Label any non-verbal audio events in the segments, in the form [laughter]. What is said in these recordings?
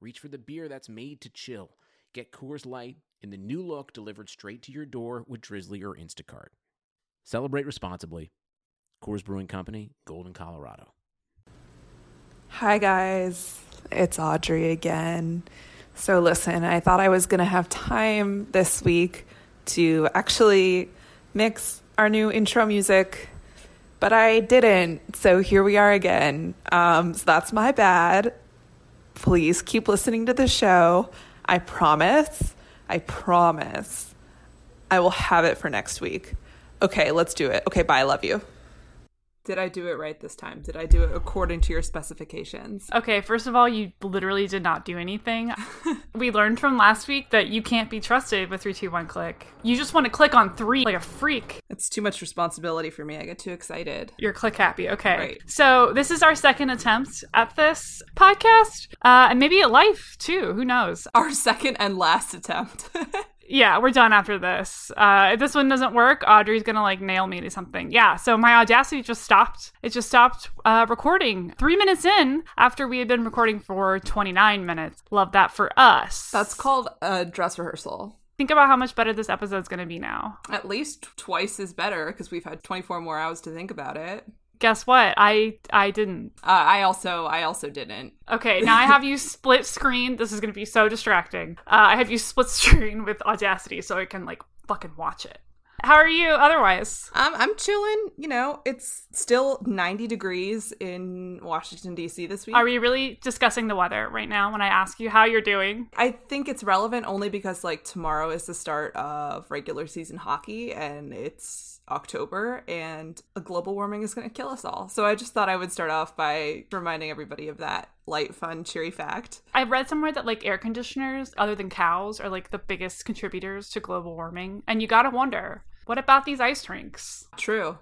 reach for the beer that's made to chill. Get Coors Light in the new look delivered straight to your door with Drizzly or Instacart. Celebrate responsibly. Coors Brewing Company, Golden, Colorado. Hi, guys. It's Audrey again. So, listen, I thought I was going to have time this week to actually mix our new intro music, but I didn't. So, here we are again. Um, so, that's my bad. Please keep listening to the show. I promise. I promise. I will have it for next week. Okay, let's do it. Okay, bye. I love you. Did I do it right this time? Did I do it according to your specifications? Okay, first of all, you literally did not do anything. [laughs] we learned from last week that you can't be trusted with 321 click. You just want to click on 3 like a freak. It's too much responsibility for me. I get too excited. You're click happy. Okay. Right. So, this is our second attempt at this podcast, uh, and maybe at life too. Who knows? Our second and last attempt. [laughs] Yeah, we're done after this. Uh, if this one doesn't work, Audrey's gonna like nail me to something. Yeah, so my Audacity just stopped. It just stopped uh, recording three minutes in after we had been recording for 29 minutes. Love that for us. That's called a dress rehearsal. Think about how much better this episode's gonna be now. At least twice as better because we've had 24 more hours to think about it. Guess what? I I didn't. Uh, I also I also didn't. Okay, now I have you split screen. This is gonna be so distracting. Uh, I have you split screen [laughs] with Audacity so I can like fucking watch it. How are you otherwise? I'm I'm chilling. You know, it's still 90 degrees in Washington D.C. this week. Are we really discussing the weather right now when I ask you how you're doing? I think it's relevant only because like tomorrow is the start of regular season hockey and it's October and a global warming is going to kill us all. So I just thought I would start off by reminding everybody of that light, fun, cheery fact. I read somewhere that like air conditioners, other than cows, are like the biggest contributors to global warming. And you gotta wonder, what about these ice rinks? True.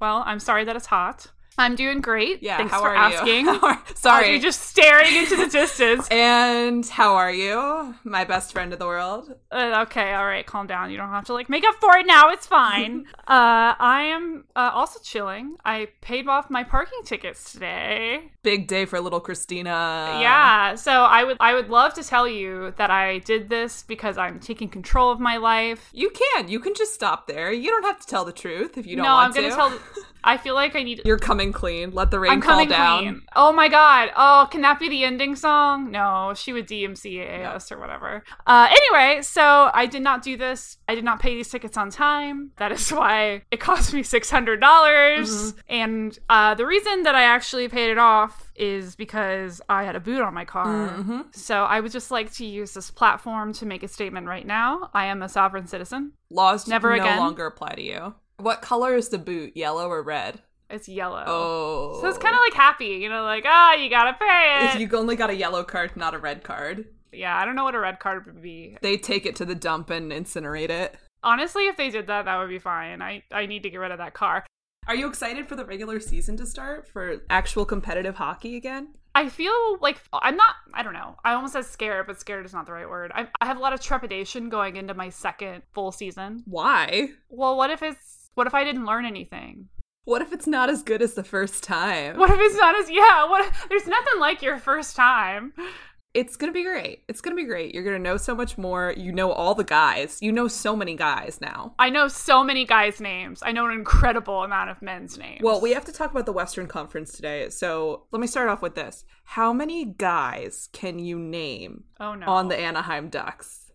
Well, I'm sorry that it's hot. I'm doing great. Yeah, Thanks how for are you? asking. [laughs] How are- sorry. You're just staring into the distance. [laughs] And how are you, my best friend in the world? Uh, okay, all right, calm down. You don't have to like make up for it now. It's fine. [laughs] uh, I am uh, also chilling. I paid off my parking tickets today. Big day for little Christina. yeah, so I would I would love to tell you that I did this because I'm taking control of my life. You can. You can just stop there. You don't have to tell the truth if you don't want to. no, want I'm gonna to. tell. I feel like I need. You're coming clean. Let the rain I'm fall down. clean. Oh my god. Oh, can that be the ending song? No, she would DMCA us or whatever. Uh, anyway, so I did not do this. I did not pay these tickets on time. That is why it cost me six hundred dollars. Mm-hmm. And uh, the reason that I actually paid it off is because I had a boot on my car. Mm-hmm. So I would just like to use this platform to make a statement right now. I am a sovereign citizen. Laws Never no again. longer apply to you. What color is the boot? Yellow or red? It's yellow. Oh. So it's kind of like happy, you know, like, ah, you gotta pay it. if you only got a yellow card, not a red card. Yeah, I don't know what a red card would be. They take it to the dump and incinerate it. Honestly, if they did that, that would be fine. I, I need to get rid of that car. Are you excited for the regular season to start for actual competitive hockey again? I feel like I'm not, I don't know. I almost said scared, but scared is not the right word. I, I have a lot of trepidation going into my second full season. Why? Well, what if it's, what if I didn't learn anything? What if it's not as good as the first time? What if it's not as, yeah, what, there's nothing like your first time. It's gonna be great. It's gonna be great. You're gonna know so much more. You know all the guys. You know so many guys now. I know so many guys' names. I know an incredible amount of men's names. Well, we have to talk about the Western Conference today. So let me start off with this. How many guys can you name oh no. on the Anaheim Ducks?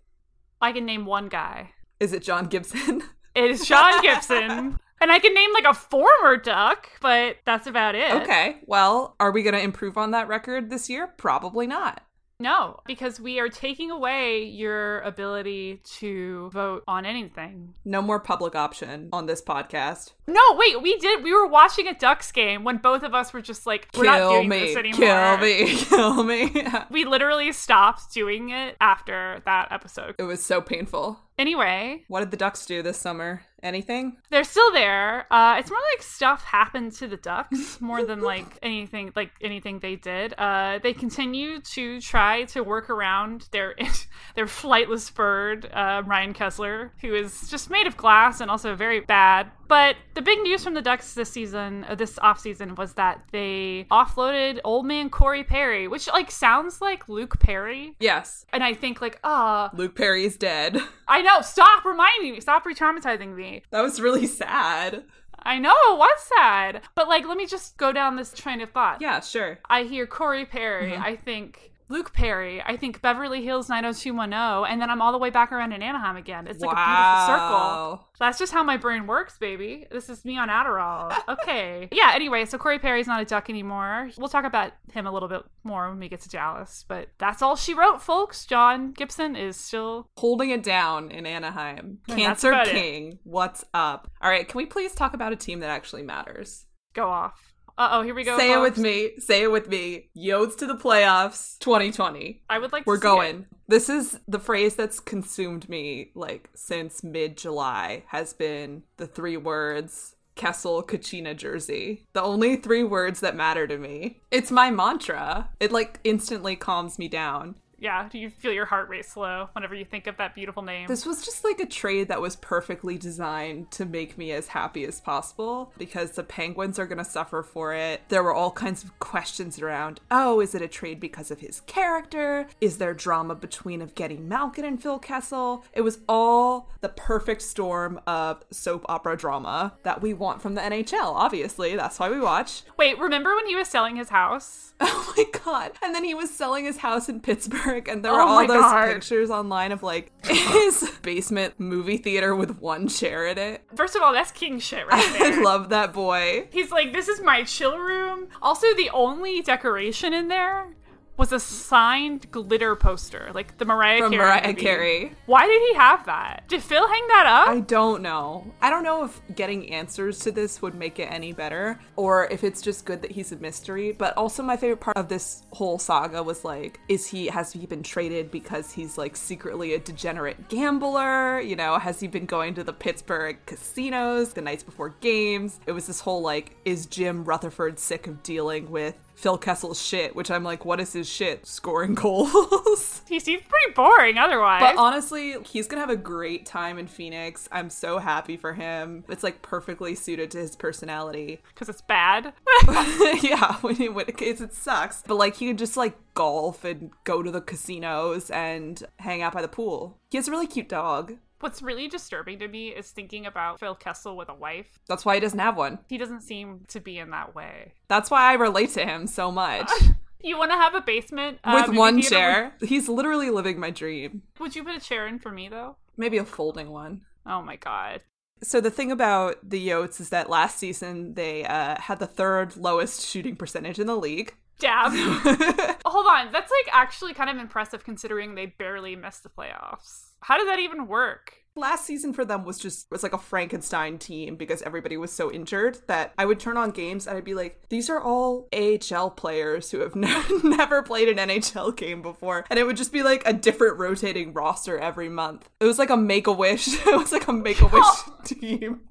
I can name one guy. Is it John Gibson? [laughs] It is Sean Gibson. And I can name like a former duck, but that's about it. okay. Well, are we going to improve on that record this year? Probably not. No, because we are taking away your ability to vote on anything. No more public option on this podcast. No, wait, we did. We were watching a Ducks game when both of us were just like, we're not Kill doing me, this anymore. kill me, [laughs] kill me. We literally stopped doing it after that episode. it was so painful. Anyway, What did the Ducks do this summer? Anything? they're still there. Uh, it's more like stuff happened to the Ducks [laughs] more than like anything like anything they did. Uh, they continue to try to work around their [laughs] their flightless bird, uh, Ryan Kesler, who is just made of glass and also very bad. But the big news from the Ducks this season, uh, this off season, was that they offloaded old man Corey Perry, which like sounds like Luke Perry. Yes. And I think like, ah, Luke Perry's dead. I know. Stop reminding me. Stop re-traumatizing me. That was really sad. I know it was sad, but like, let me just go down this train of thought. Yeah, sure. I hear Corey Perry. Mm-hmm. I think Luke Perry. I think Beverly Hills 90210, and then I'm all the way back around in Anaheim again. It's like a beautiful circle. That's just how my brain works, baby. This is me on Adderall. [laughs] Okay. yeah, anyway, so Corey Perry's not a duck anymore. We'll talk about him a little bit more when we get to Dallas, but that's all she wrote, folks. John Gibson is still Holding it down in Anaheim. And Cancer about it. King. What's up? All right, can we please talk about a team that actually matters? go off. Uh oh, here we go. Say it with me. Say it with me. Yotes to the playoffs 2020. I would like to We're going. it. This is the phrase that's consumed me like since mid July has been the three words Kessel Kachina jersey. The only three words that matter to me. It's my mantra. It like instantly calms me down. Yeah, do you feel your heart rate slow whenever you think of that beautiful name? This was just like a trade that was perfectly designed to make me as happy as possible because the Penguins are going to suffer for it. There were all kinds of questions around oh, is it a trade because of his character? Is there drama between of getting Malkin and Phil Kessel? It was all the perfect storm of soap opera drama that we want from the NHL, obviously. That's why we watch. Wait, remember when he was selling his house? [laughs] Oh my god. And then he was selling his house in Pittsburgh and there were Oh all those God. pictures online of like [laughs] his basement movie theater with one chair in it. First of all, that's king shit right [laughs] I love that boy. He's like, this is my chill room. Also, the only decoration in there was a signed glitter poster, like the Mariah From Carey. Mariah movie. Carey. Why did he have that? Did Phil hang that up? I don't know. I don't know if getting answers to this would make it any better or if it's just good that he's a mystery. But also my favorite part of this whole saga was like, is he has he been traded because he's like secretly a degenerate gambler? You know, has he been going to the Pittsburgh casinos the nights before games? It was this whole like, is Jim Rutherford sick of dealing with Phil Kessel's shit, which I'm like, what is his shit? Scoring [laughs] goals. he seems pretty boring otherwise. But honestly, he's gonna have a great time in Phoenix. I'm so happy for him. It's like perfectly suited to his personality. [laughs] Because it's bad. [laughs] yeah, when he when it, it sucks, but like he could just like golf and go to the casinos and hang out by the pool. He has a really cute dog. What's really disturbing to me is thinking about Phil Kessel with a wife. That's why he doesn't have one. He doesn't seem to be in that way. That's why I relate to him so much. [laughs] You want to have a basement uh, With one chair, he's literally living my dream. Would, you put a chair in for me though? Maybe a folding one. Oh my god. So the thing about the Yotes is that last season they uh, had the third lowest shooting percentage in the league. Dab. [laughs] [laughs] Hold on, that's like actually kind of impressive considering they barely missed the playoffs. How did that even work? Last season for them was just was like a Frankenstein team because everybody was so injured that I would turn on games and I'd be like, these are all AHL players who have [laughs] ne- never played an NHL game before, and it would just be like a different rotating roster every month. It was like a Make a Wish. [laughs] it was like a Make a Wish [laughs] team,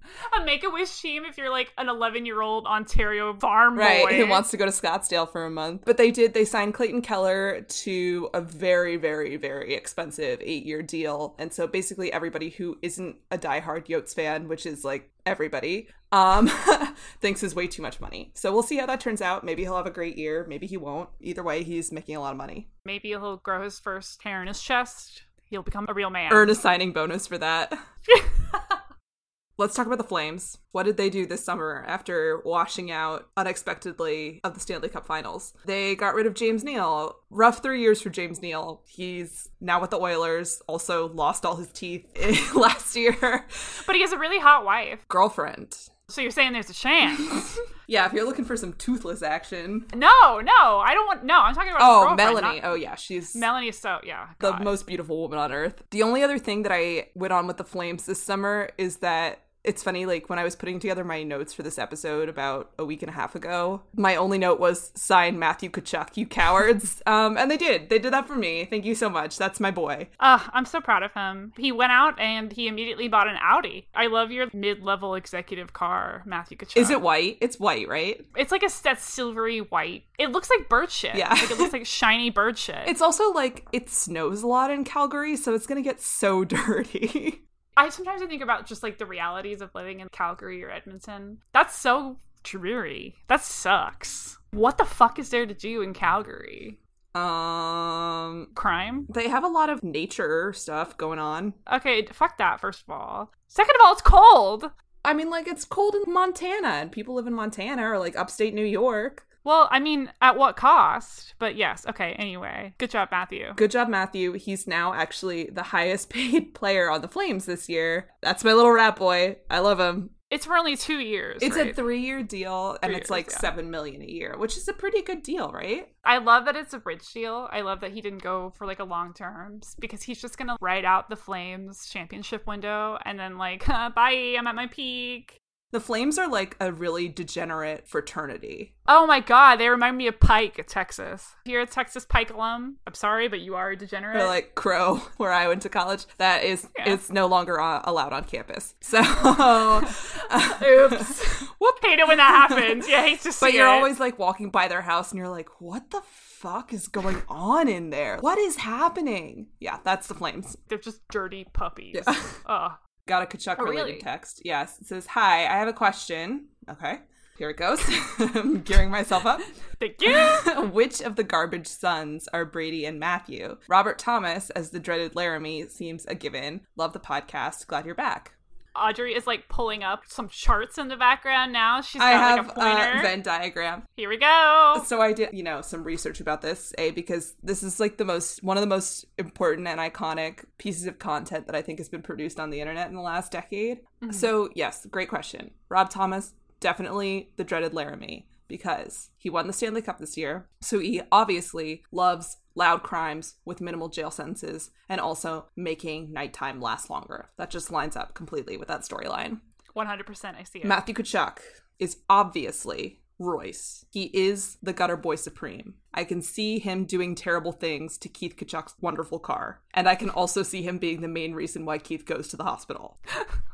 A Make a Wish team if you're like an 11 year old Ontario farm right? boy. Who wants to go to Scottsdale for a month? But they did. They signed Clayton Keller to a very, very, very expensive eight-year deal, and so basically everybody who isn't a diehard Yotes fan, which is like everybody, um, [laughs] thinks is way too much money. So we'll see how that turns out. Maybe he'll have a great year. Maybe he won't. Either way, he's making a lot of money. Maybe he'll grow his first hair in his chest. He'll become a real man. Earn a signing bonus for that. [laughs] Let's talk about the Flames. What did they do this summer after washing out unexpectedly of the Stanley Cup Finals? They got rid of James Neal. Rough three years for James Neal. He's now with the Oilers. Also lost all his teeth [laughs] last year. but he has a really hot wife. Girlfriend. So you're saying there's a chance? [laughs] Yeah, if you're looking for some toothless action. no, no, I don't want. No, I'm talking about. Oh, Melanie. not- Oh, yeah, she's Melanie is so yeah. the most beautiful woman on earth. The only other thing that I went on with the flames this summer is that it's funny, like when I was putting together my notes for this episode about a week and a half ago, my only note was sign Matthew Tkachuk, you cowards. [laughs] um, and they did. They did that for me. Thank you so much. That's my boy. Ugh, I'm so proud of him. He went out and he immediately bought an Audi. I love your mid-level executive car, Matthew Tkachuk. Is it white? It's white, right? It's like a that silvery white. It looks like bird shit. Yeah. like it looks like [laughs] shiny bird shit. It's also like it snows a lot in Calgary, so it's gonna get so [laughs] dirty. I sometimes I think about just like the realities of living in Calgary or Edmonton. That's so dreary. That sucks. What the fuck is there to do in Calgary? um, Crime? they have a lot of nature stuff going on. Okay, fuck that, first of all. Second of all, it's cold. I mean, like it's cold in Montana, and people live in Montana or like upstate New York. Well, I mean, at what cost? But yes, okay, anyway. Good job, Matthew. Good job, Matthew. He's now actually the highest [laughs] paid player on the Flames this year. That's my little rat boy. I love him. It's for only two years. It's right? a three-year deal, and Three it's years, like yeah. seven million a year, which is a pretty good deal, right? I love that it's a bridge deal. I love that he didn't go for like a long terms because he's just gonna ride out the Flames championship window and then like, [laughs] bye, I'm at my peak. The Flames are like a really degenerate fraternity. Oh my god, they remind me of Pike, Texas. You're a Texas Pike alum. I'm sorry, but you are a degenerate. Or like Crow, [laughs] where I went to college, that is Yeah. is no longer uh, allowed on campus. [laughs] So, [laughs] Oops. whoop. Hate it when that happens. Yeah, hate to see But you're it. always like walking by their house, and you're like, "What the fuck is going on in there? What is happening?" Yeah, that's the Flames. They're just dirty puppies. Yeah. Ugh. Got a Tkachuk Oh, related really? text. Yes, it says, "Hi, I have a question." Okay, here it goes. [laughs] I'm gearing myself up. [laughs] Thank you. [laughs] Which of the garbage sons are Brady and Matthew? Robert Thomas as the dreaded Laramie seems a given. Love the podcast. Glad you're back. Audrey is like pulling up some charts in the background now. She's got I have like a pointer. a Venn diagram. Here we go. So I did, you know, some research about this, A, because this is like the most, one of the most important and iconic pieces of content that I think has been produced on the internet in the last decade. Mm-hmm. So, yes, great question. Rob Thomas, definitely the dreaded Laramie because he won the Stanley Cup this year. So he obviously loves loud crimes with minimal jail sentences and also making nighttime last longer. That just lines up completely with that storyline. 100% I see it. Matthew Tkachuk is obviously Royce. He is the gutter boy supreme. I can see him doing terrible things to Keith Tkachuk's wonderful car. And I can also see him being the main reason why Keith goes to the hospital. [laughs]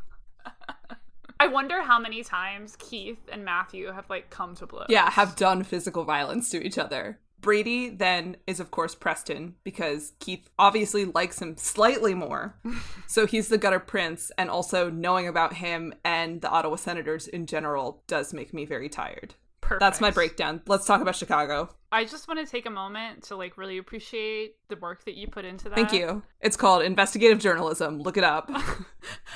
I wonder how many times Keith and Matthew have like come to blows. Yeah, have done physical violence to each other. Brady then is, of course, Preston because Keith obviously likes him slightly more. [laughs] so he's the gutter prince, and also knowing about him and the Ottawa Senators in general does make me very tired. Perfect. That's my breakdown. Let's talk about Chicago. I just want to take a moment to like really appreciate the work that you put into that. Thank you. It's called investigative journalism. Look it up. [laughs]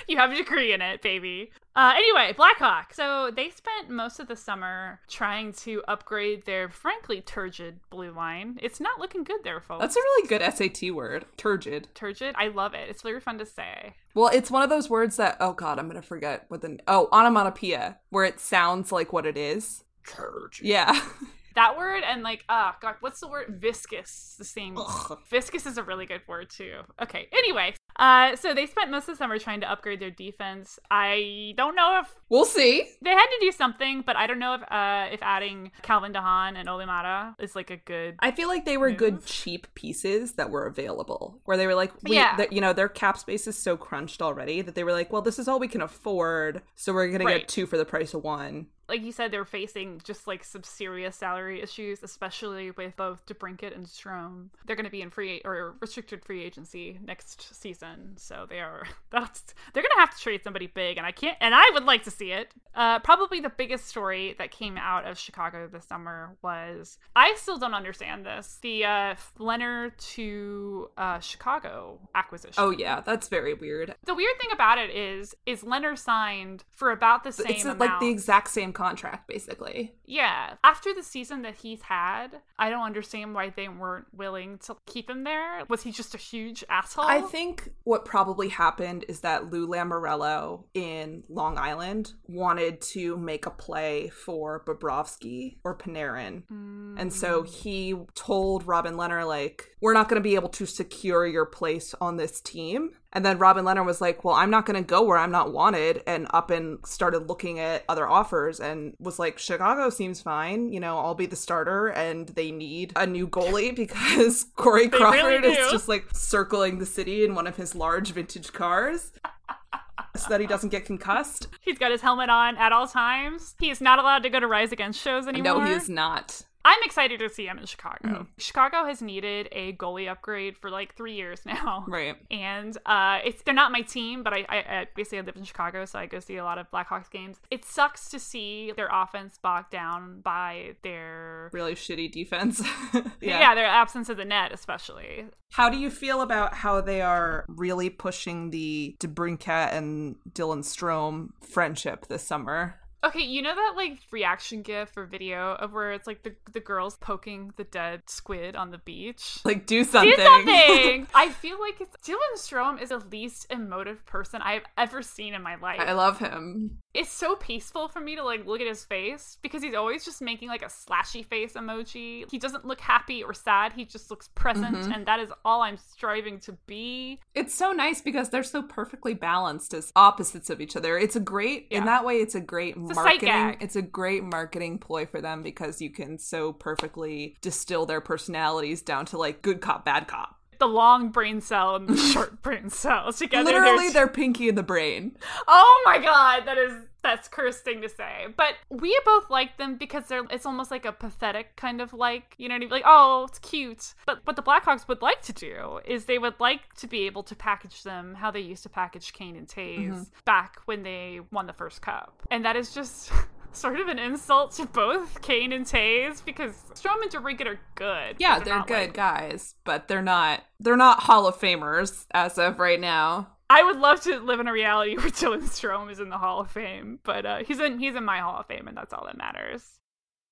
You have a degree in it, baby. Uh, anyway, Blackhawk. So they spent most of the summer trying to upgrade their frankly turgid blue line. It's not looking good there, folks. That's a really good SAT word. Turgid. turgid. I love it. It's very fun to say. Well, it's one of those words that oh god, I'm gonna forget what the oh onomatopoeia, where it sounds like what it is. Turgid. Yeah. [laughs] That word and like ah god, what's the word? Viscous. The same. Ugh. Viscous is a really good word too. Okay. Anyway, uh, so they spent most of the summer trying to upgrade their defense. I don't know if We'll see. they had to do something, but I don't know if uh, if adding Calvin de Haan and Olli Maatta is like a good. I feel like they were good cheap pieces that were available, where they were like, we, Yeah. the- you know, their cap space is so crunched already that they were like, well, this is all we can afford, so we're gonna Right. get two for the price of one. like you said, they're facing just like some serious salary issues, especially with both DeBrincat and Strome. They're going to be in free or restricted free agency next season, so they are. [laughs] That's they're going to have to trade somebody big, and I can't. And I would like to see it. Uh, probably the biggest story that came out of Chicago this summer was I still don't understand this the uh, Lehner to uh, Chicago acquisition. Oh yeah, that's very weird. The weird thing about it is, is Lehner signed for about the same it's amount. like the exact same same contract, basically. Yeah. After the season that he's had, I don't understand why they weren't willing to keep him there. Was he just a huge asshole? I think what probably happened is that Lou Lamoriello in Long Island wanted to make a play for Bobrovsky or Panarin. Mm. And so he told Robin Lehner, like, we're not going to be able to secure your place on this team. And then Robin Lehner was like, well, I'm not going to go where I'm not wanted. And up and started looking at other offers and was like, Chicago seems fine. You know, I'll be the starter. And they need a new goalie [laughs] because Corey Crawford really is just like circling the city in one of his large vintage cars. So that he doesn't get concussed. He's got his helmet on at all times. He is not allowed to go to Rise Against shows anymore. No, he is not. I'm excited to see him in Chicago. Mm-hmm. Chicago has needed a goalie upgrade for like three years [laughs] now. Right. And uh, it's they're not my team, but I, I, I basically I live in Chicago, so I go see a lot of Blackhawks games. It sucks to see their offense bogged down by their Really shitty defense. [laughs] yeah. their absence of the net, especially. How do you feel about how they are really pushing the DeBrincat and Dylan Strome friendship this summer? Okay, you know that like reaction gif or video of where it's like the the girls poking the dead squid on the beach. Like, do something. Do something. [laughs] I feel like it's, Dylan Strome is the least emotive person I've ever seen in my life. I love him. it's so peaceful for me to like look at his face because he's always just making like a slashy face emoji. He doesn't look happy or sad. He just looks present, Mm-hmm. and that is all I'm striving to be. It's so nice because they're so perfectly balanced as opposites of each other. It's a great, in that way, it's a great marketing. It's a great marketing ploy for them because you can so perfectly distill their personalities down to like good cop, bad cop. The long brain cell and the short [laughs] brain cell together. Literally, they're pinky in the brain. Oh my god, that is that's cursed thing to say. But we both like them because they're it's almost like a pathetic kind of like, you know what I mean? Like, oh, it's cute. But what the Blackhawks would like to do is they would like to be able to package them how they used to package Kane and Toews mm-hmm. back when they won the first cup. And that is just [laughs] sort of an insult to both Kane and Toews because Strome and DeBrincat are good. Yeah, but they're, good like- guys, but they're not. They're not Hall of Famers as of right now. I would love to live in a reality [laughs] where Dylan Strome is in the Hall of Fame, but uh, he's in he's in my Hall of Fame, and that's all that matters.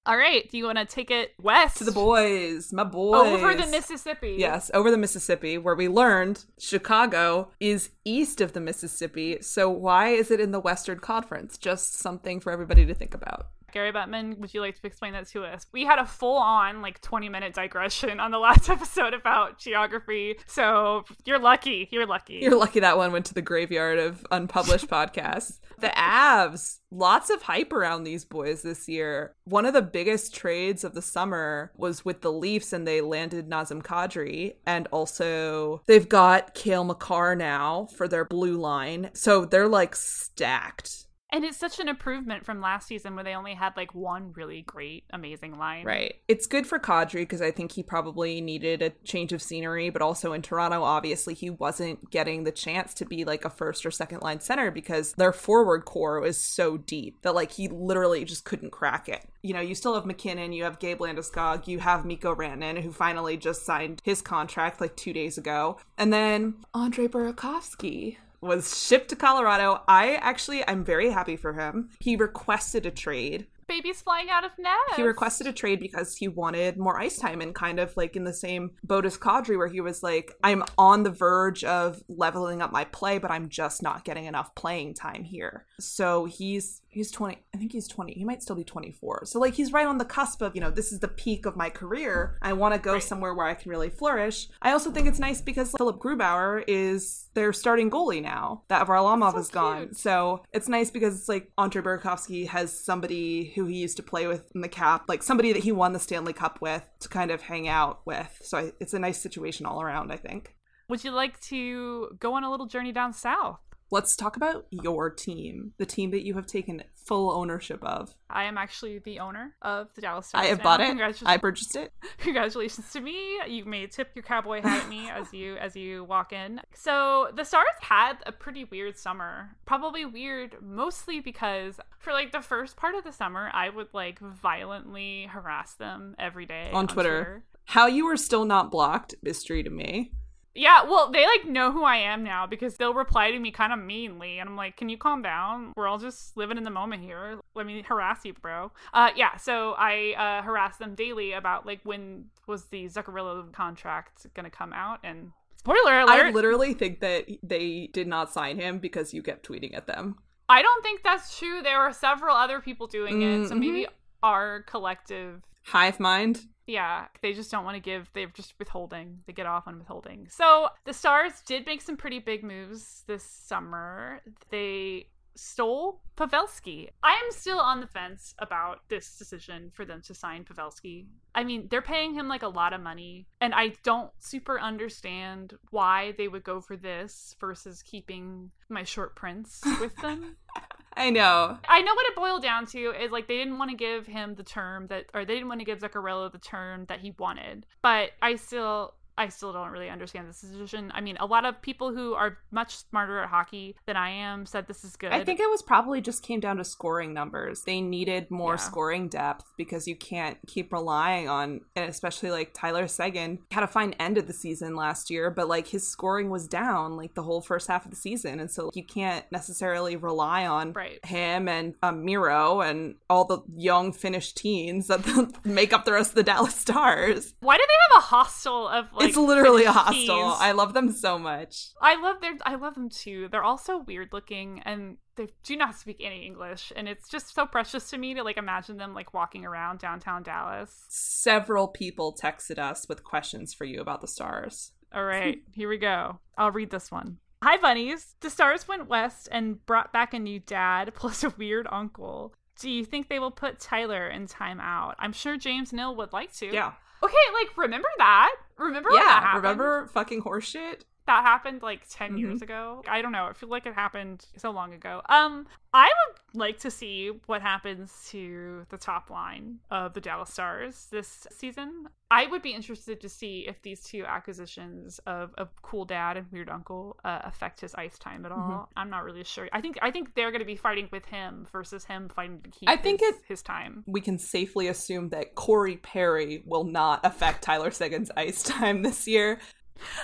All right, do you want to take it west To the boys, my boys. over the Mississippi? Yes, over the Mississippi, where we learned Chicago is east of the Mississippi. So why is it in the Western Conference? Just something for everybody to think about. Gary Bettman, would you like to explain that to us? We had a full on like 20 minute digression on the last [laughs] episode about geography, so you're lucky. You're lucky. You're lucky that one went to the graveyard of unpublished [laughs] podcasts. The Avs, lots of hype around these boys this year. One of the biggest trades of the summer was with the Leafs, and they landed Nazem Kadri, and also they've got Cale Makar now for their blue line. So they're like stacked. And it's such an improvement from last season where they only had like one really great, amazing line. Right. It's good for Kadri because I think he probably needed a change of scenery, but also in Toronto, obviously, he wasn't getting the chance to be like a first or second line center because their forward core was so deep that like he literally just couldn't crack it. You know, you still have MacKinnon, you have Gabe Landeskog, you have Mikko Rantanen, who finally just signed his contract like two days ago, and then Andre Burakovsky was shipped to Colorado. I actually, I'm very happy for him. He requested a trade Baby's flying out of nest. he requested a trade because he wanted more ice time and kind of like in the same boat as Kadri where he was like, I'm on the verge of leveling up my play, but I'm just not getting enough playing time here. So he's he's 20 I think he's 20. He might still be 24. So like he's right on the cusp of, you know, this is the peak of my career. I want to go somewhere where I can really flourish. I also think it's nice because Philipp Grubauer is their starting goalie now. That Varlamov so is gone. cute. So it's nice because it's like Andre Burakovsky has somebody who he used to play with in the cap, like somebody that he won the Stanley Cup with to kind of hang out with. So I, it's a nice situation all around, I think. Would you like to go on a little journey down south? Let's talk about your team, the team that you have taken full ownership of. I am actually the owner of the Dallas Stars. I have now. bought it. I purchased it. [laughs] congratulations to me. You may tip your cowboy hat at me [laughs] as you as you walk in. So the Stars had a pretty weird summer. Probably weird mostly because for like the first part of the summer, I would like violently harass them every day On Twitter. How you were still not blocked, mystery to me. Yeah, well, they like know who I am now because they'll reply to me kind of meanly, and I'm like, "Can you calm down? We're all just living in the moment here. Let me harass you, bro." Uh, yeah. So I uh, harass them daily about like when was the Zuccarello contract gonna come out, and spoiler alert, I literally think that they did not sign him because you kept tweeting at them. I don't think that's true. There were several other people doing it, so maybe our collective Hive mind. Yeah, they just don't want to give. They're just withholding. They get off on withholding. So the Stars did make some pretty big moves this summer. They stole Pavelski. I am still on the fence about this decision for them to sign Pavelski. I mean, they're paying him like a lot of money, and I don't super understand why they would go for this versus keeping my short prince with them. [laughs] I know. I know what it boiled down to is like they didn't want to give him the term that, or they didn't want to give Zuccarello the term that he wanted. But I still, I still don't really understand this decision. I mean, a lot of people who are much smarter at hockey than I am said this is good. I think it was probably just came down to scoring numbers. They needed more Yeah. scoring depth because you can't keep relying on, and especially like Tyler Seguin had a fine end of the season last year, but like his scoring was down like the whole first half of the season, and so you can't necessarily rely on Right. him and um, Miro and all the young Finnish teens that [laughs] make up the rest of the Dallas Stars. Why do they have a hostel of like? It's literally a hostel. I love them so much. I love their I love them too. They're all so weird looking and they do not speak any English and it's just so precious to me to like imagine them like walking around downtown Dallas. Several people texted us with questions for you about the Stars. All [laughs] right, here we go. I'll read this one. Hi bunnies. The stars went west and brought back a new dad [laughs] plus a weird uncle. Do you think they will put Tyler in timeout? I'm sure James Nill would like to. Yeah. Okay, like remember that? Remember yeah, remember fucking horseshit? That happened like 10 Mhm. years ago. I don't know. I feel like it happened so long ago. Um i would like to see what happens to the top line of the dallas stars this season. I would be interested to see if these two acquisitions of a cool dad and weird uncle uh, affect his ice time at all. Mhm. i'm not really sure. I think i think they're going to be fighting with him versus him fighting to keep I think his, it- his time. We can safely assume that Corey Perry will not affect Tyler Seguin's ice [laughs] time this year.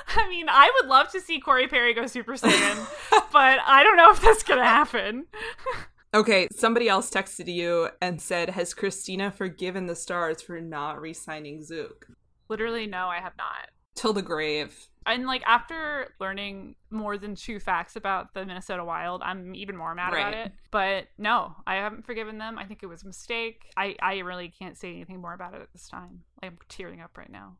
I mean i would love to see corey perry go super saiyan [laughs] but i don't know if that's going to happen Okay, somebody else texted you and said, Has Christina forgiven the Stars for not re signing Zook? Literally, no, I have not. Till the grave. And like after learning more than two facts about the Minnesota Wild, I'm even more mad about it. But no, I haven't forgiven them. I think it was a mistake. I I really can't say anything more about it at this time. I'm tearing up right now.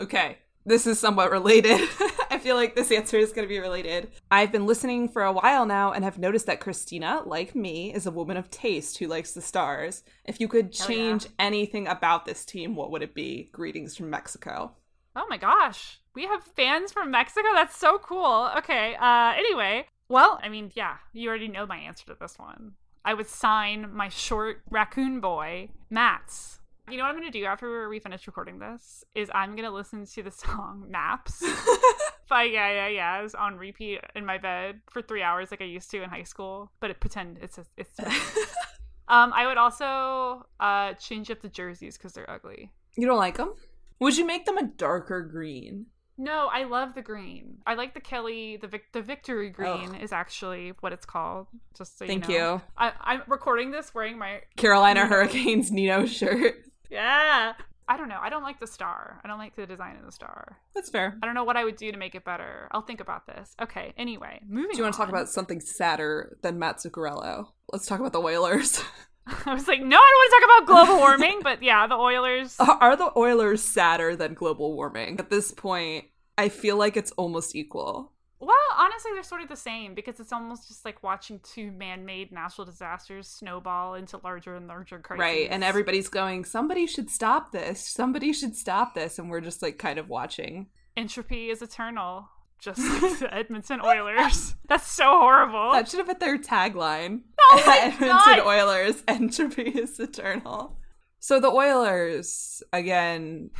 Okay, this is somewhat related. [laughs] I feel like this answer is going to be related. I've been listening for a while now and have noticed that Christina, like me, is a woman of taste who likes the stars. If you could yeah. change anything about this team, what would it be? Greetings from Mexico. Oh my gosh. We have fans from Mexico? That's so cool. Okay. Uh anyway, well, I mean, yeah, you already know my answer to this one. I would sign my short raccoon boy, Mats. You know what I'm going to do after we finish recording this is I'm going to listen to the [laughs] song Maps [laughs] by Yeah Yeah Yeahs on repeat in my bed for 3 hours like I used to in high school, but it pretend it's a, it's [laughs] Um I would also uh change up the jerseys cuz they're ugly. you don't like them? Would you make them a darker green? No, I love the green. I like the Kelly, the Vic- the Victory green Ugh. is actually what it's called. Just so Thank you. Know. you. I, I'm recording this wearing my Carolina. Hurricanes Nino shirt. Yeah. I don't know. I don't like the star. I don't like the design of the star. That's fair. I don't know what I would do to make it better. I'll think about this. Okay. Anyway, moving. Do you want to talk about something sadder than Matt Zuccarello? Let's talk about the Oilers. [laughs] [laughs] I was like, no, I don't want to talk about global warming, but yeah, the Oilers. Are the Oilers sadder than global warming? At this point, I feel like it's almost equal. Well, honestly, they're sort of the same because it's almost just like watching two man-made natural disasters snowball into larger and larger crises. Right. And everybody's going, somebody should stop this. Somebody should stop this. And we're just like kind of watching. entropy is eternal, just like [laughs] the Edmonton Oilers. [laughs] That's so horrible. That should have been their tagline. Oh [laughs] Edmonton God. Oilers, entropy is eternal. So the Oilers, again,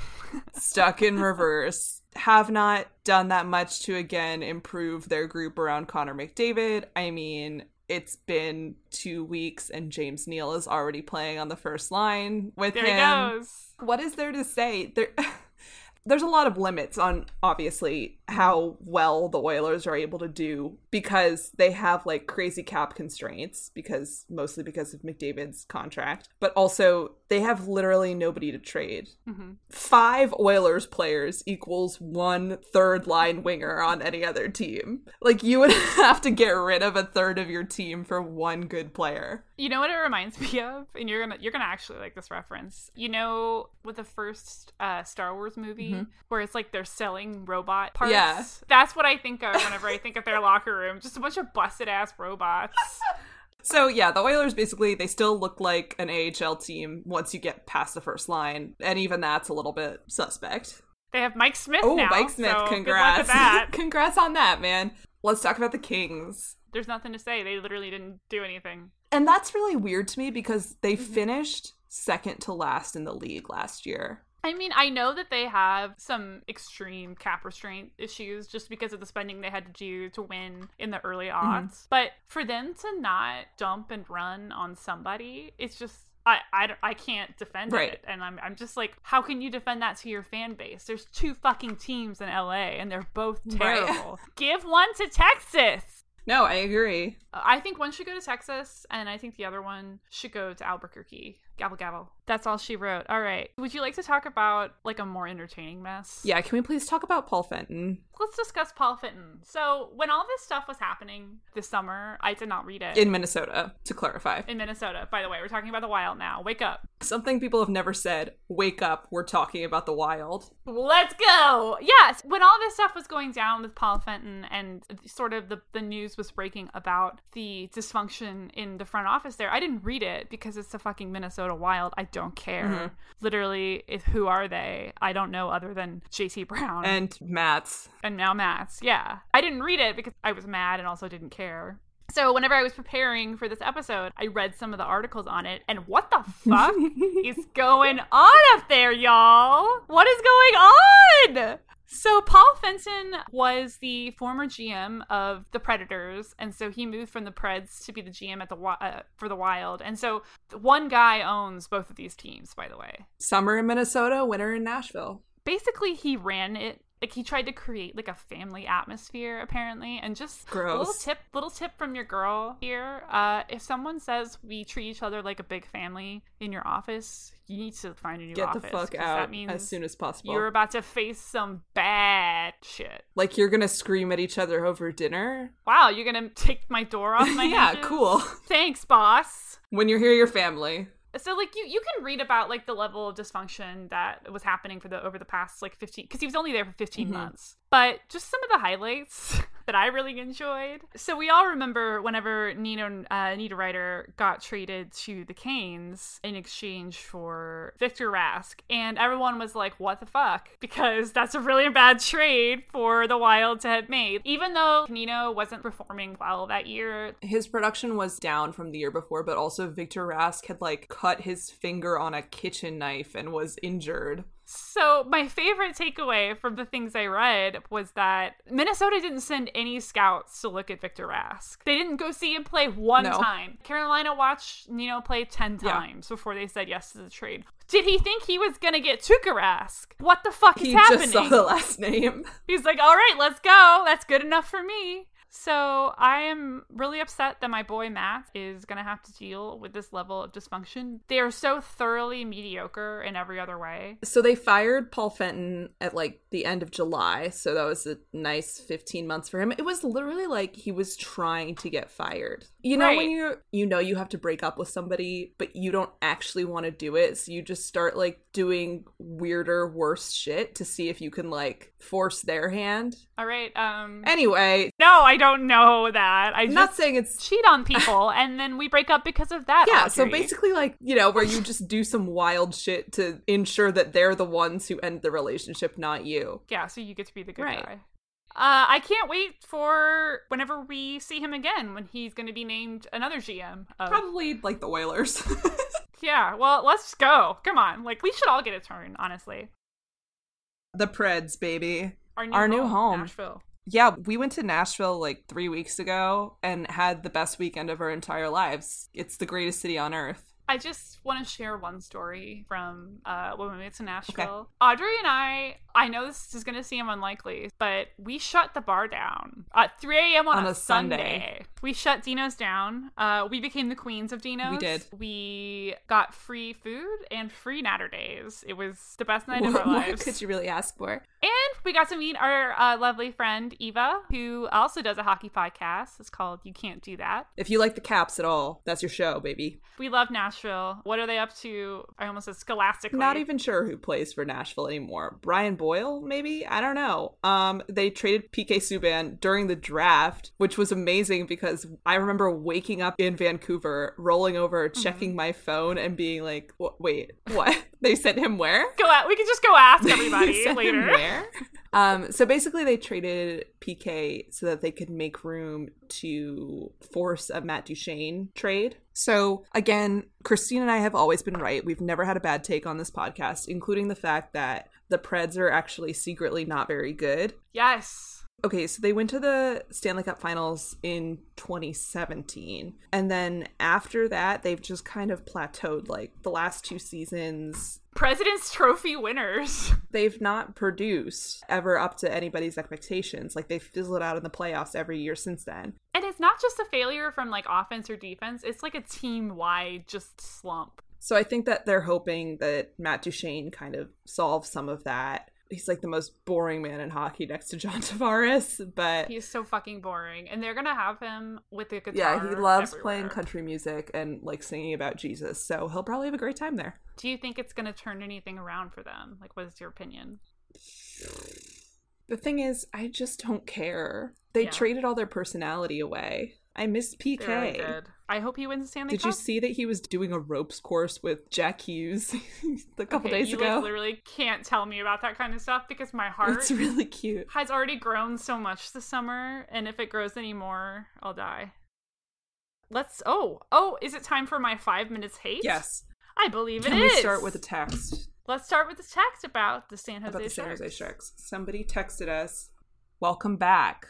stuck in reverse, have not done that much to again improve their group around Connor McDavid. I mean, it's been two weeks and James Neal is already playing on the first line with there him. he goes. What is there to say? There [laughs] there's a lot of limits on obviously how well the Oilers are able to do because they have like crazy cap constraints because mostly because of McDavid's contract, but also they have literally nobody to trade. Mhm. Five Oilers players equals one third line winger on any other team. Like you would [laughs] have to get rid of a third of your team for one good player. You know what it reminds me of, and you're gonna you're gonna actually like this reference. You know, with the first uh, Star Wars movie, where it's like they're selling robot parts. Mm-hmm. Yeah. that's what I think of whenever I think of their locker room. Just a bunch of busted ass robots. [laughs] So yeah, the Oilers basically they still look like an AHL team once you get past the first line, and even that's a little bit suspect. They have Mike Smith Oh, now. Mike Smith, so congrats! Good luck with that. [laughs] congrats on that, man. Let's talk about the Kings. There's nothing to say. They literally didn't do anything. And that's really weird to me because they mm-hmm. finished second to last in the league last year. I mean, I know that they have some extreme cap restraint issues just because of the spending they had to do to win in the early mm-hmm. aughts. But for them to not dump and run on somebody, it's just. I, I, I can't defend Right. it. And I'm, I'm just like, how can you defend that to your fan base? There's two fucking teams in LA and they're both Right. terrible. [laughs] Give one to Texas. No, I agree. I think one should go to Texas, and I think the other one should go to Albuquerque. Gavel gavel. That's all she wrote. All right. Would you like to talk about like a more entertaining mess? Yeah, can we please talk about Paul Fenton Let's discuss Paul Fenton. So when all this stuff was happening this summer, I did not read it. in Minnesota? To clarify, in Minnesota, by the way, we're talking about the wild now. Wake up. something people have never said. Wake up! We're talking about the Wild. Let's go. Yes, when all this stuff was going down with Paul Fenton and sort of the, the news was breaking about the dysfunction in the front office there, I didn't read it because it's the fucking Minnesota Wild. I don't care. Mm-hmm. Literally, if, who are they? I don't know other than JT Brown And Matt's and now Matt's. Yeah. I didn't read it because I was mad and also didn't care. So whenever I was preparing for this episode, I read some of the articles on it, and what the fuck [laughs] is going on up there, y'all? What is going on? So Paul Fenton was the former GM of the Predators, and so he moved from the Preds to be the GM at the uh, for the Wild. And so one guy owns both of these teams, by the way summer in Minnesota, winter in Nashville. basically he ran it like he tried to create like a family atmosphere apparently and just a little tip little tip from your girl here uh if someone says we treat each other like a big family in your office you need to find a new Get office the fuck out that means as soon as possible. you're about to face some bad shit like you're gonna scream at each other over dinner. wow you're gonna take my door off [laughs] my head. yeah, hinges? cool. thanks boss When you're here, your family. So like you you can read about like the level of dysfunction that was happening for the over the past like 15 because he was only there for 15 Mhm. months but just some of the highlights [laughs] that i really enjoyed. So we all remember whenever nino uh, Niederreiter got traded to the canes in exchange for victor rask. And everyone was like what the fuck? [laughs] Because that's a really bad trade for the wild to have made. Even though nino wasn't performing well that year. His production was down from the year before, but also Victor Rask had like cut his finger on a kitchen knife and was injured. So, my favorite takeaway from the things I read was that Minnesota didn't send any scouts to look at Victor Rask. They didn't go see him play one No. time. Carolina watched Nino play 10 Yeah. times before they said yes to the trade. Did he think he was going to get Tuukka Rask? What the fuck is He happening? just saw the last name. He's like, all right, let's go. That's good enough for me. So I am really upset that my boy Matt is going to have to deal with this level of dysfunction. They are so thoroughly mediocre in every other way. So they fired Paul Fenton at like the end of July, so that was a nice 15 months for him. It was literally like he was trying to get fired. You know Right. when you you know you have to break up with somebody, but you don't actually want to do it, so you just start like doing weirder, worse shit to see if you can like force their hand. All right. Um Anyway, No, I don't know that. I I'm just not saying it's cheat on people and then we break up because of that. yeah, so basically like, you know, where you just do some wild shit to ensure that they're the ones who end the relationship, not you. Yeah, so you get to be the good Right. guy. Uh, I can't wait for whenever we see him again when he's going to be named another GM. Of, Probably like the Oilers. [laughs] yeah, well, let's go. Come on. Like, we should all get a turn, honestly. the Preds, baby. Our new, Our new home. Nashville. Yeah, we went to Nashville like three weeks ago and had the best weekend of our entire lives. It's the greatest city on earth. I just want to share one story from uh, when we went to Nashville. Audrey and I, I know this is going to seem unlikely, but we shut the bar down at 3 a.m. on, On a, a Sunday. Sunday. We shut Dino's down. Uh, we became the queens of Dino's. We did. We got free food and free Natter days. It was the best night of our lives. could you really ask for? And we got to meet our uh, lovely friend Eva, who also does a hockey podcast. It's called You Can't Do That. If you like the Caps at all, that's your show, baby. We love Nashville. What are they up to? I almost said scholastically. Not even sure who plays for Nashville anymore. Brian Boyle, maybe? I don't know. Um, they traded PK Subban during the draft, which was amazing because I remember waking up in Vancouver, rolling over, checking my phone, and being like, "Wait, what? They sent him where?" Go out. We can just go ask everybody later. where? Um, so basically, they traded PK so that they could make room to force a Matt Duchene trade. So again, Christine and I have always been right. We've never had a bad take on this podcast, including the fact that the Preds are actually secretly not very good. Yes. Okay, so they went to the Stanley Cup Finals in 2017. And then after that, they've just kind of plateaued. Like the last two seasons, President's Trophy winners. [laughs] they've not produced ever up to anybody's expectations. Like they've fizzled out in the playoffs every year since then. And it's not just a failure from like offense or defense, it's like a team wide just slump. So I think that they're hoping that Matt Duchene kind of solves some of that. He's like the most boring man in hockey next to John [laughs] Tavares, but He's so fucking boring. And they're gonna have him with the guitar. yeah, he loves everywhere. playing country music and like singing about Jesus. So he'll probably have a great time there. Do you think it's gonna turn anything around for them? Like what is your opinion? The thing is, I just don't care. They Yeah. traded all their personality away. I miss PK. They're really. I hope he wins the Stanley Cup. Did you see that he was doing a ropes course with Jack Hughes [laughs] a couple Okay, days you ago? Like, literally can't tell me about that kind of stuff because my heart It's really cute. has already grown so much this summer, and if it grows anymore, I'll die. Let's. Oh, oh, is it time for my five minutes hate? Yes. I believe Can it is. start with a text Let's start with the text about the San Jose about the San Jose Sharks? Somebody texted us, "Welcome back."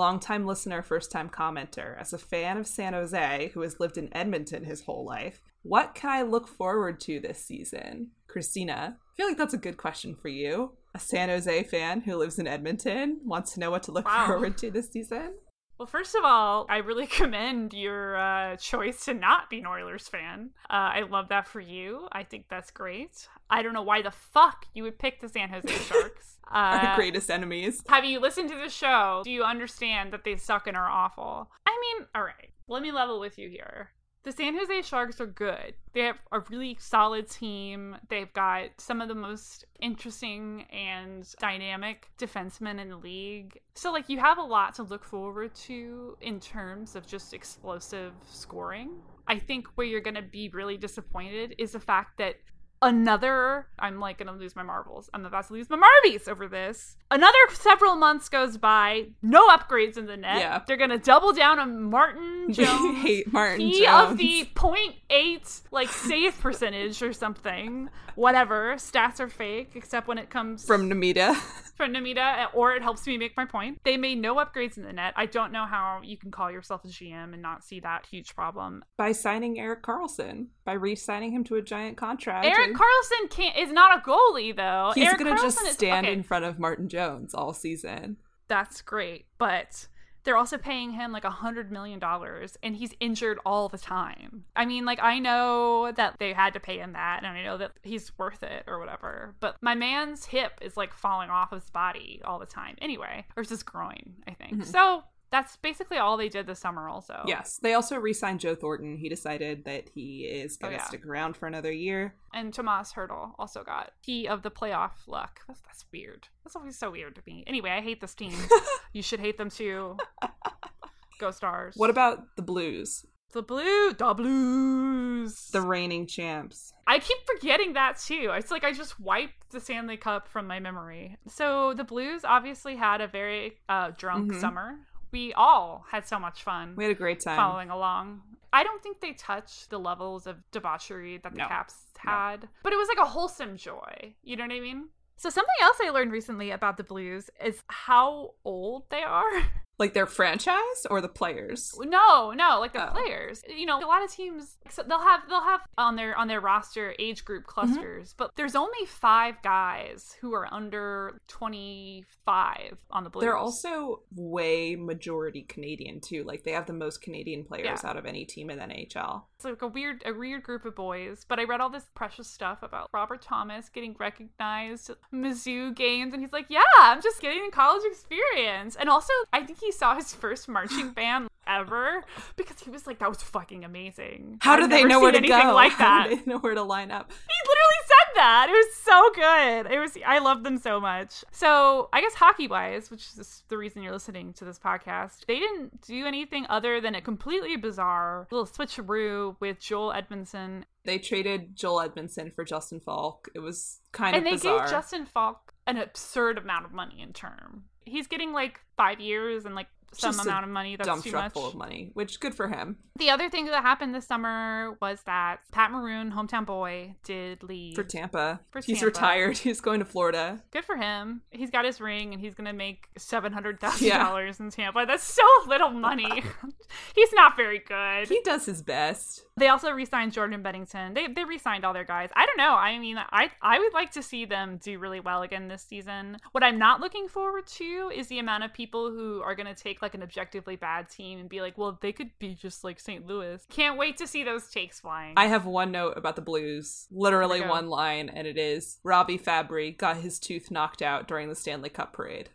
Longtime listener, first time commenter. As a fan of San Jose, who has lived in Edmonton his whole life, what can I look forward to this season? Christina, I feel like that's a good question for you. A San Jose fan who lives in Edmonton wants to know what to look Wow. forward to this season. Well, first of all, I really [laughs] commend your uh, choice to not be an Oilers fan. Uh, I love that for you. I think that's great. I don't know why the fuck you would pick the San Jose Sharks. [laughs] Our Uh, greatest enemies. Have you listened to the show? Do you understand that they suck and are awful? I mean, all right, let me level with you here. The San Jose Sharks are good. They have a really solid team. They've got some of the most interesting and dynamic defensemen in the league. So, like, you have a lot to look forward to in terms of just explosive scoring. I think where you're going to be really disappointed is the fact that another i'm like gonna lose my marbles i'm about to lose my marbies over this another several months goes by no upgrades in the net Yeah. they're gonna double down on martin [laughs] jones hate Martin he Jones. of the 0.8 like save percentage or something whatever stats are fake except when it comes from Namita. from Namita, or it helps me make my point. They made no upgrades in the net. I don't know how you can call yourself a GM and not see that huge problem. by signing Erik Karlsson, by re-signing him to a giant contract. Erik and Karlsson can't is not a goalie though. he's Erik gonna Karlsson just is- stand okay, in front of Martin Jones all season. That's great, but they're also paying him like a hundred million dollars, and he's injured all the time. I mean, like I know that they had to pay him that, and I know that he's worth it or whatever. But my man's hip is like falling off his body all the time, anyway, or it's his groin, I think. Mm-hmm. So that's basically all they did this summer. Also, Yes, they also re-signed Joe Thornton. He decided that he is gonna Oh, yeah. stick around for another year. and Tomas Hertl also got key of the playoff luck. That's, that's weird. That's always so weird to me. Anyway, I hate this team. [laughs] you should hate them too. [laughs] Go Stars. What about the Blues, the blue? The Blues. the reigning champs? I keep forgetting that too. It's like I just wiped the Stanley Cup from my memory. So the Blues obviously had a very uh, drunk Mhm. summer. We all had so much fun We had a great time. following along. I don't think they touched the levels of debauchery that the No. Caps No. had, but it was like a wholesome joy. You know what I mean? So something else I learned recently about the Blues is how old they are. [laughs] Like their franchise or the players? No, no, like the Oh. players. You know, a lot of teams so they'll have they'll have on their on their roster age Mm-hmm. group clusters, but there's only five guys who are under 25 on the Blues. They're also way majority Canadian too. Like they have the most Canadian players Yeah. out of any team in the NHL. It's like a weird, a weird group of boys. But I read all this precious stuff about Robert Thomas getting recognized Mizzou games, and he's like, "Yeah, I'm just getting college experience." And also, I think he saw his first marching band ever because he was like, "That was fucking amazing." How I've do they know where to go? Like that. they know where to line up? He literally said that. It was so good. It was. I love them so much. So I guess hockey wise, which is the reason you're listening to this podcast, they didn't do anything other than a completely bizarre little switcheroo with Joel Edmundson, They traded Joel Edmundson for Justin Faulk. It was kind and of and they bizarre. gave Justin Faulk an absurd amount of money in term. He's getting like five years and like some Just amount of money. That's dump too truck much. full of money, which good for him The other thing that happened this summer was that Pat Maroon, hometown boy, did leave for Tampa. For He's Tampa. retired. [laughs] He's going to Florida. Good for him. He's got his ring and he's gonna make seven hundred thousand Yeah. dollars in Tampa. That's so little money. [laughs] he's not very good. He does his best. They also re-signed Jordan Binnington. They they re-signed all their guys. I don't know. I mean, I I would like to see them do really well again this season. What I'm not looking forward to is the amount of people who are gonna take like an objectively bad team and be like, well, they could be just like St. Louis. Can't wait to see those takes flying. I have one note about the Blues, literally Here we go. one line, and it is Robbie Fabbri got his tooth knocked out during the Stanley Cup parade.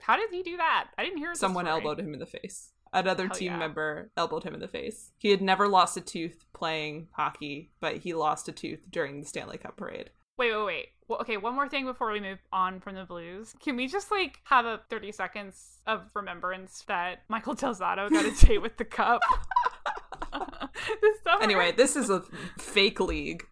How did he do that? I didn't hear Someone elbowed him in the face. Another Hell team yeah. member elbowed him in the face. He had never lost a tooth playing hockey, but he lost a tooth during the Stanley Cup parade. Wait, wait, wait. Well, okay, one more thing before we move on from the Blues. Can we just like have a 30 seconds of remembrance that Michael Del Zotto got a [laughs] date with the cup? [laughs] this. Anyway, this is a fake league.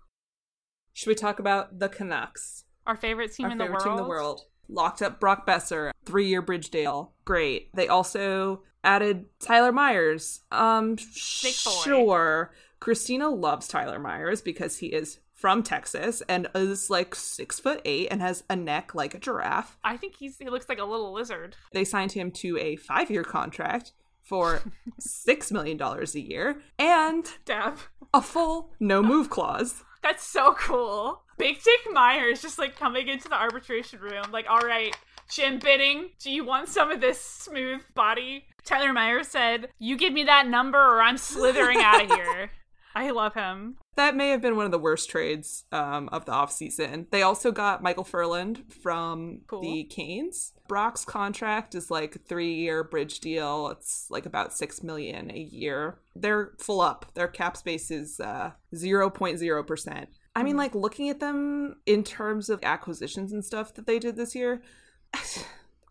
Should we talk about the Canucks? our favorite team Our in the favorite world. team in the world. Locked up Brock Boeser, three year Bridgedale. Great. They also added Tyler Myers. Um, sure. Christina loves Tyler Myers because he is from Texas and is like six foot eight and has a neck like a giraffe. I think he's he looks like a little lizard. They signed him to a five year contract for [laughs] six million dollars a year and Dab. a full no move clause. That's so cool. Big Dick Myers just like coming into the arbitration room, like, all right, Jim Benning, do you want some of this smooth body? Tyler Myers said, You give me that number or I'm slithering out of [laughs] here. I love him. That may have been one of the worst trades um, of the offseason. They also got Michael Ferland from Cool. the Canes. Brock's contract is like a three-year bridge deal. It's like about six million a year. They're full up. Their cap space is zero point zero percent. I mean, like looking at them in terms of acquisitions and stuff that they did this year. [sighs]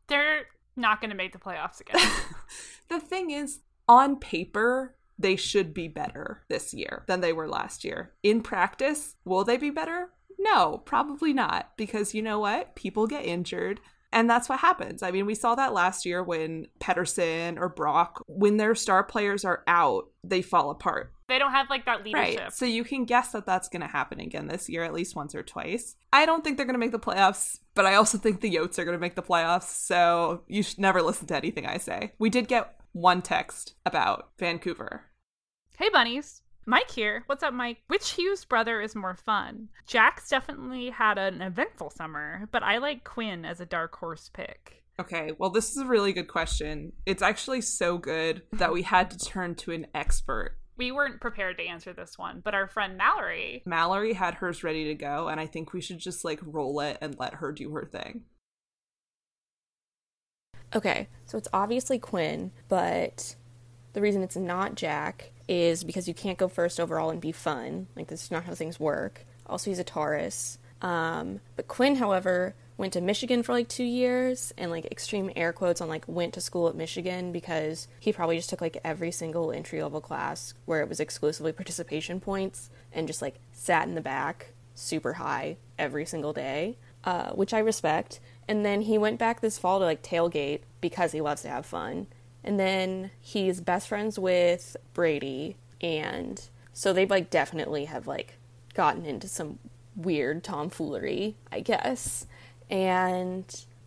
They're not going to make the playoffs again. [laughs] the thing is, on paper, they should be better this year than they were last year. In practice, will they be better? No, probably not. Because you know what? People get injured. And that's what happens. I mean, we saw that last year when Pettersson or Brock, when their star players are out, they fall apart. they don't have like that leadership. Right. So you can guess that that's going to happen again this year, at least once or twice. I don't think they're going to make the playoffs, but I also think the Yotes are going to make the playoffs. So you should never listen to anything I say. We did get one text about Vancouver. Hey, bunnies. Mike here. What's up, Mike? Which Hughes brother is more fun? Jack's definitely had an eventful summer, but I like Quinn as a dark horse pick. Okay, well, this is a really good question. It's actually so good that we had to turn to an expert. We weren't prepared to answer this one, but our friend Mallory. Mallory had hers ready to go, and I think we should just like roll it and let her do her thing. Okay, so it's obviously Quinn, but the reason it's not Jack is because you can't go first overall and be fun. Like, this is not how things work. Also, he's a Taurus. Um, but Quinn, however, went to Michigan for like two years and like extreme air quotes on like went to school at Michigan because he probably just took like every single entry level class where it was exclusively participation points and just like sat in the back super high every single day, uh, which I respect. And then he went back this fall to like tailgate because he loves to have fun. And then he's best friends with Brady, and so they've like definitely have like gotten into some weird tomfoolery, I guess. And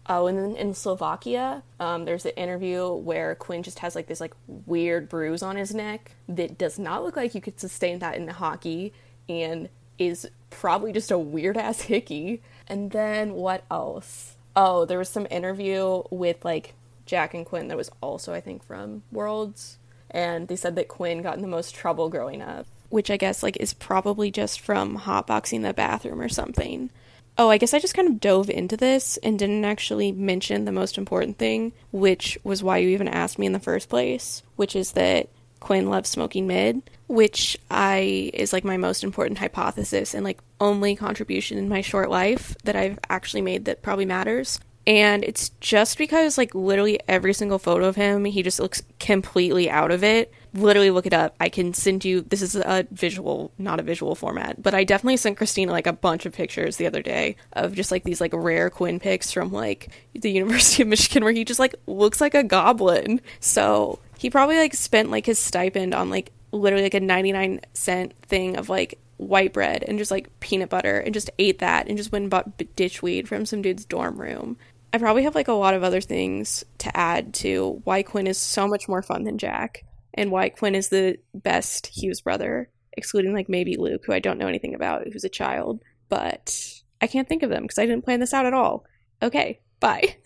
Oh, and then in Slovakia, um, there's an interview where Quinn just has like this like weird bruise on his neck that does not look like you could sustain that in hockey, and is probably just a weird ass hickey. And then what else? Oh, there was some interview with like Jack and Quinn that was also I think from Worlds, and they said that Quinn got in the most trouble growing up, which I guess like is probably just from hotboxing the bathroom or something. Oh, I guess I just kind of dove into this and didn't actually mention the most important thing, which was why you even asked me in the first place, which is that Quinn loves smoking mid, which I is like my most important hypothesis and like only contribution in my short life that I've actually made that probably matters. And it's just because like literally every single photo of him, he just looks completely out of it literally look it up. I can send you this is a visual, not a visual format, but I definitely sent Christina like a bunch of pictures the other day of just like these like rare Quinn pics from like the [laughs] University of Michigan where he just like looks like a goblin. So he probably like spent like his stipend on like literally like a 99 cent thing of like white bread and just like peanut butter and just ate that and just went and bought ditch weed from some dude's dorm room. I probably have like a lot of other things to add to why Quinn is so much more fun than Jack and why Quinn is the best Hughes brother, excluding like maybe Luke, who I don't know anything about, who's a child. But I can't think of them because I didn't plan this out at all. Okay, bye.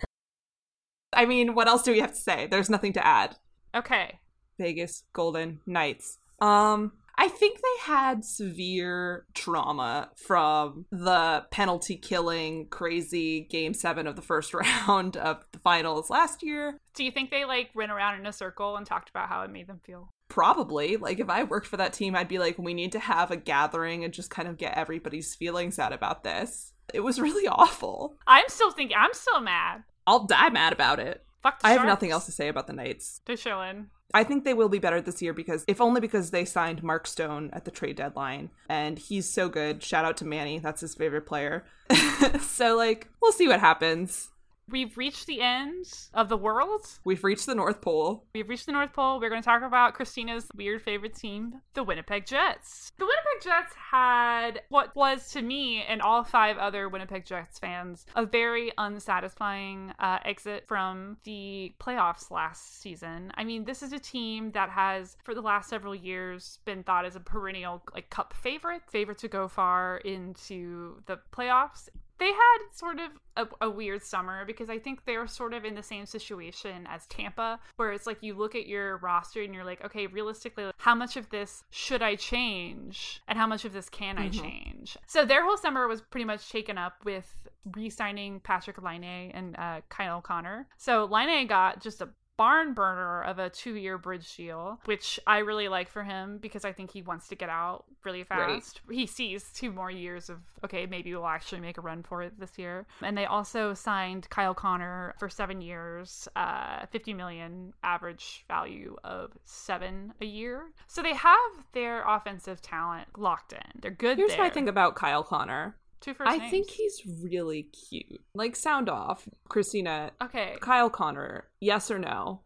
[laughs] I mean, what else do we have to say? There's nothing to add. Okay. Vegas Golden Knights. Um, I think they had severe trauma from the penalty killing crazy game seven of the first [laughs] round of the finals last year. Do you think they like went around in a circle and talked about how it made them feel? Probably. Like, if I worked for that team, I'd be like, we need to have a gathering and just kind of get everybody's feelings out about this. It was really [laughs] awful. I'm still thinking, I'm still mad. I'll die mad about it. Fuck I have nothing else to say about the Knights. They're chilling. I think they will be better this year because, if only because they signed Mark Stone at the trade deadline, and he's so good. Shout out to Manny, that's his favorite player. [laughs] so, like, we'll see what happens. We've reached the end of the world. We've reached the North Pole. We've reached the North Pole. We're going to talk about Christina's weird favorite team, the Winnipeg Jets. The Winnipeg Jets had what was to me and all five other Winnipeg Jets fans a very unsatisfying uh, exit from the playoffs last season. I mean, this is a team that has, for the last several years, been thought as a perennial like cup favorite, favorite to go far into the playoffs they had sort of a, a, weird summer because I think they're sort of in the same situation as Tampa, where it's like you look at your roster and you're like, okay, realistically, how much of this should I change and how much of this can mm-hmm. I change? So their whole summer was pretty much taken up with re signing Patrick Laine and uh, Kyle O'Connor. So Laine got just a barn burner of a two year bridge deal, which I really like for him because I think he wants to get out really fast. Right. He sees two more years of, okay, maybe we'll actually make a run for it this year. And they also signed Kyle Connor for seven years, uh, 50 million average value of seven a year. So they have their offensive talent locked in. They're good. Here's there. my thing about Kyle Connor. Two first I names. think he's really cute. Like, sound off, Christina. Okay. Kyle Connor, yes or no?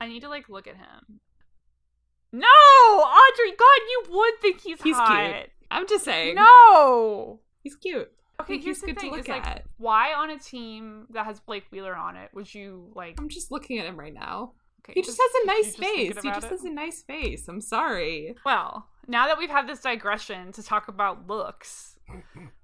I need to like look at him. No, Audrey. God, you would think he's he's hot. cute. I'm just saying. No, he's cute. Okay, here's he's the good thing: to look is at. like, why on a team that has Blake Wheeler on it would you like? I'm just looking at him right now. Okay, He just has a nice face. He just about has a nice face. I'm sorry. Well, now that we've had this digression to talk about looks,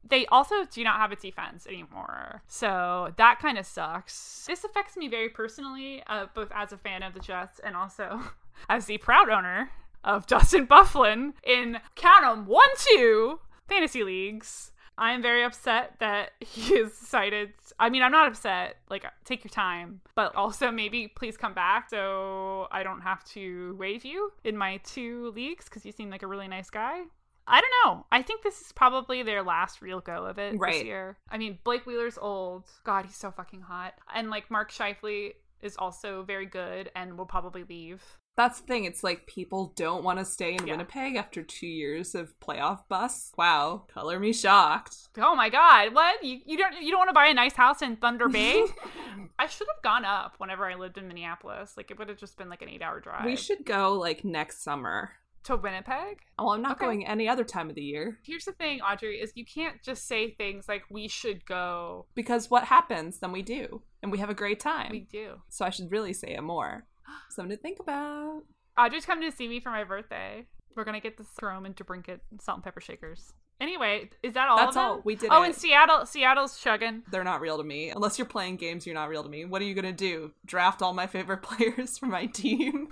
they also do not have a defense anymore. So that kind of sucks. This affects me very personally, uh, both as a fan of the Jets and also [laughs] as the proud owner of Dustin Byfuglien in count 'em one, two fantasy leagues. I am very upset that [laughs] he has decided. I mean, I'm not upset. Like, take your time, but also maybe please come back so I don't have to waive you in my two leagues because you seem like a really nice guy. I don't know. I think this is probably their last real go of it this year. I mean, Blake Wheeler's old. God, he's so fucking hot. And like Mark Scheifele is also very good and will probably leave. That's the thing. It's like people don't want to stay in Yeah. Winnipeg after two years of playoff bus. Wow, color me shocked. Oh my god, what? You you don't you don't want to buy a nice house in Thunder Bay? [laughs] [laughs] I should have gone up whenever I lived in Minneapolis. Like it would have just been like an 8-hour drive. We should go like next summer. To Winnipeg? Well, I'm not Okay. going any other time of the year Here's the thing, Audrey, is you can't just say things like we should go. because what happens, then we do. And we have a great time. We do. So I should really say it more. [gasps] Something to think about. Audrey's coming to see me for my birthday. We're gonna get the Strome and DeBrincat salt and pepper shakers. Anyway, is that all? That's of them? all. We did Oh, it. and Seattle, Seattle's chugging. They're not real to me. Unless you're playing games, you're not real to me. What are you gonna do? Draft all my favorite [laughs] players for my team?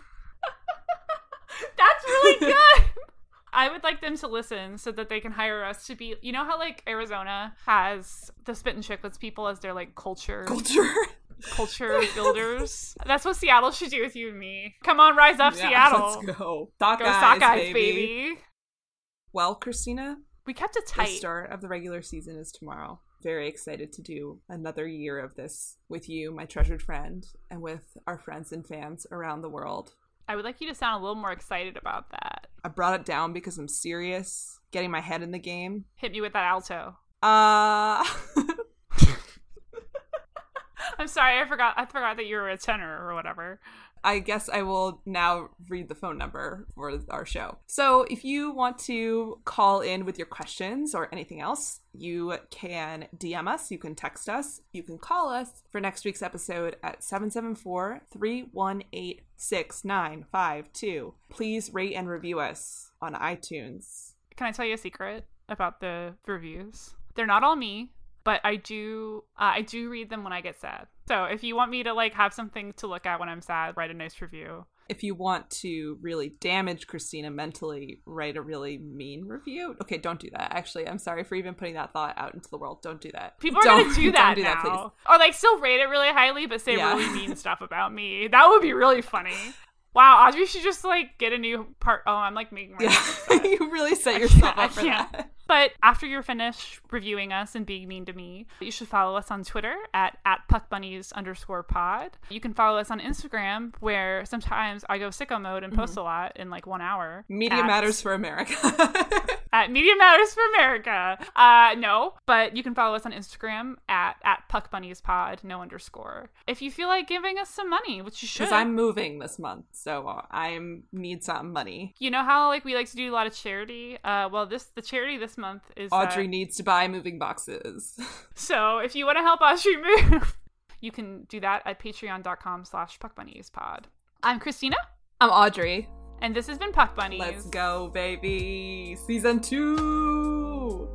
[laughs] That's really good. I would like them to listen so that they can hire us to be. You know how like Arizona has the spit and chicklets people as their like culture Culture. [laughs] culture builders. That's what Seattle should do with you and me. Come on, rise up, Yeah, Seattle. Let's go. Sock Go eyes, Sockeyes, baby. baby. Well, Christina, We kept it tight. the start of the regular season is tomorrow. Very excited to do another year of this with you, my treasured friend, and with our friends and fans around the world. I would like you to sound a little more excited about that. I brought it down because I'm serious, getting my head in the game. Hit me with that alto. Uh [laughs] I'm sorry, I forgot. I forgot that you were a tenor or whatever. I guess I will now read the phone number for our show. So, if you want to call in with your questions or anything else, you can DM us, you can text us, you can call us for next week's episode at 774 318 6952. Please rate and review us on iTunes. Can I tell you a secret about the reviews? They're not all me, but I do. Uh, I do read them when I get sad. So if you want me to like have something to look at when I'm sad, write a nice review. If you want to really damage Christina mentally, write a really mean review. Okay, don't do that. Actually, I'm sorry for even putting that thought out into the world. Don't do that. People are Don't- gonna [laughs] do that do now, that, or like still rate it really highly, but say Yeah. really mean stuff about me. That would be really funny. Wow, Audrey should just like get a new part. Oh, I'm like making my Yeah, [laughs] you really set yourself up for that. But after you're finished reviewing us and being mean to me, you should follow us on Twitter at, at puckbunnies underscore pod. You can follow us on Instagram where sometimes I go sicko mode and post a lot in like one hour. Mm-hmm. Media at- matters for America. [laughs] At Media Matters for America. Uh, no, but you can follow us on Instagram at, at puckbunniespod, no underscore. If you feel like giving us some money, which you should. Because I'm moving this month, so I need some money. you know how like we like to do a lot of charity? Uh, well, this the charity this month is uh, Audrey needs to buy moving boxes. [laughs] So if you want to help Audrey [laughs] move, you can do that at patreon.com slash puckbunniespod. I'm Christina, I'm Audrey. and this has been Puck Bunnies. Let's go, baby. Season two.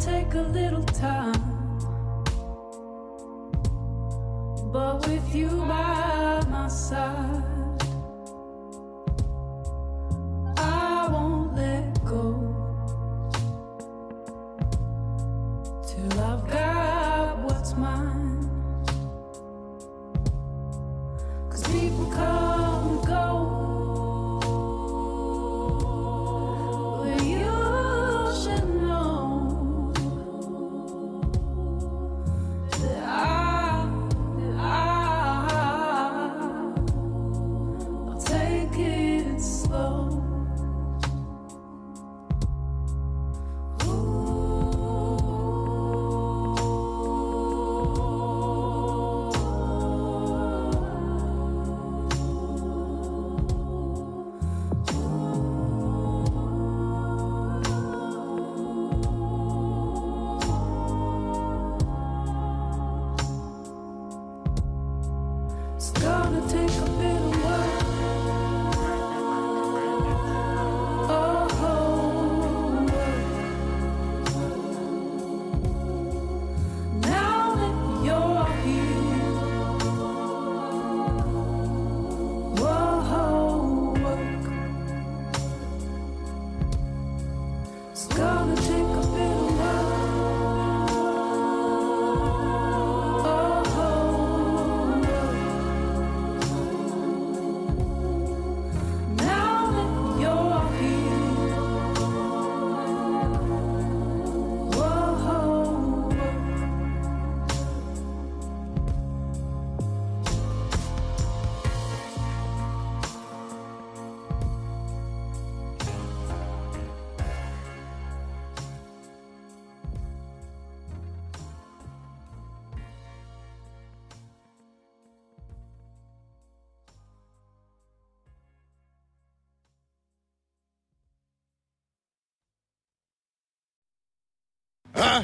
Take a little time.